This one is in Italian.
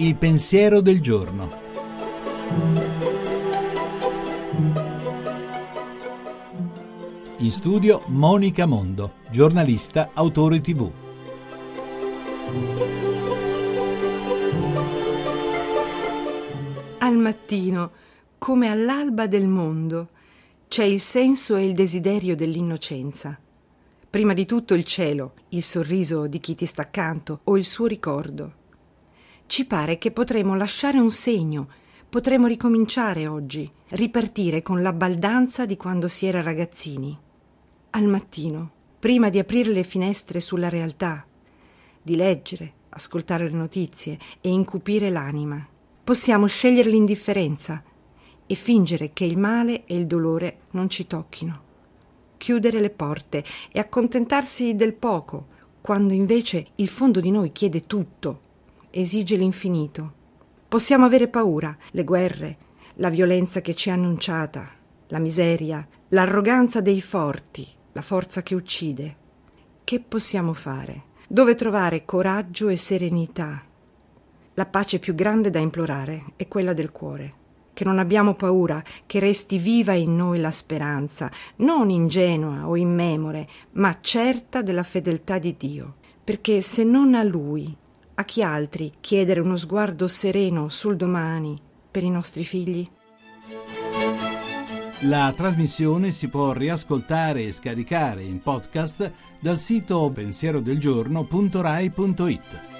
Il pensiero del giorno. In studio Monica Mondo, giornalista, autore tv. Al mattino, come all'alba del mondo, c'è il senso e il desiderio dell'innocenza. Prima di tutto il cielo, il sorriso di chi ti sta accanto o il suo ricordo ci pare che potremo lasciare un segno, potremo ricominciare oggi, ripartire con la baldanza di quando si era ragazzini. Al mattino, prima di aprire le finestre sulla realtà, di leggere, ascoltare le notizie e incupire l'anima, possiamo scegliere l'indifferenza e fingere che il male e il dolore non ci tocchino. Chiudere le porte e accontentarsi del poco, quando invece il fondo di noi chiede tutto esige l'infinito. Possiamo avere paura, le guerre, la violenza che ci è annunciata, la miseria, l'arroganza dei forti, la forza che uccide. Che possiamo fare? Dove trovare coraggio e serenità? La pace più grande da implorare è quella del cuore. Che non abbiamo paura, che resti viva in noi la speranza, non ingenua o immemore, ma certa della fedeltà di Dio. Perché se non a Lui a chi altri chiedere uno sguardo sereno sul domani per i nostri figli? La trasmissione si può riascoltare e scaricare in podcast dal sito pensierodelgiorno.rai.it.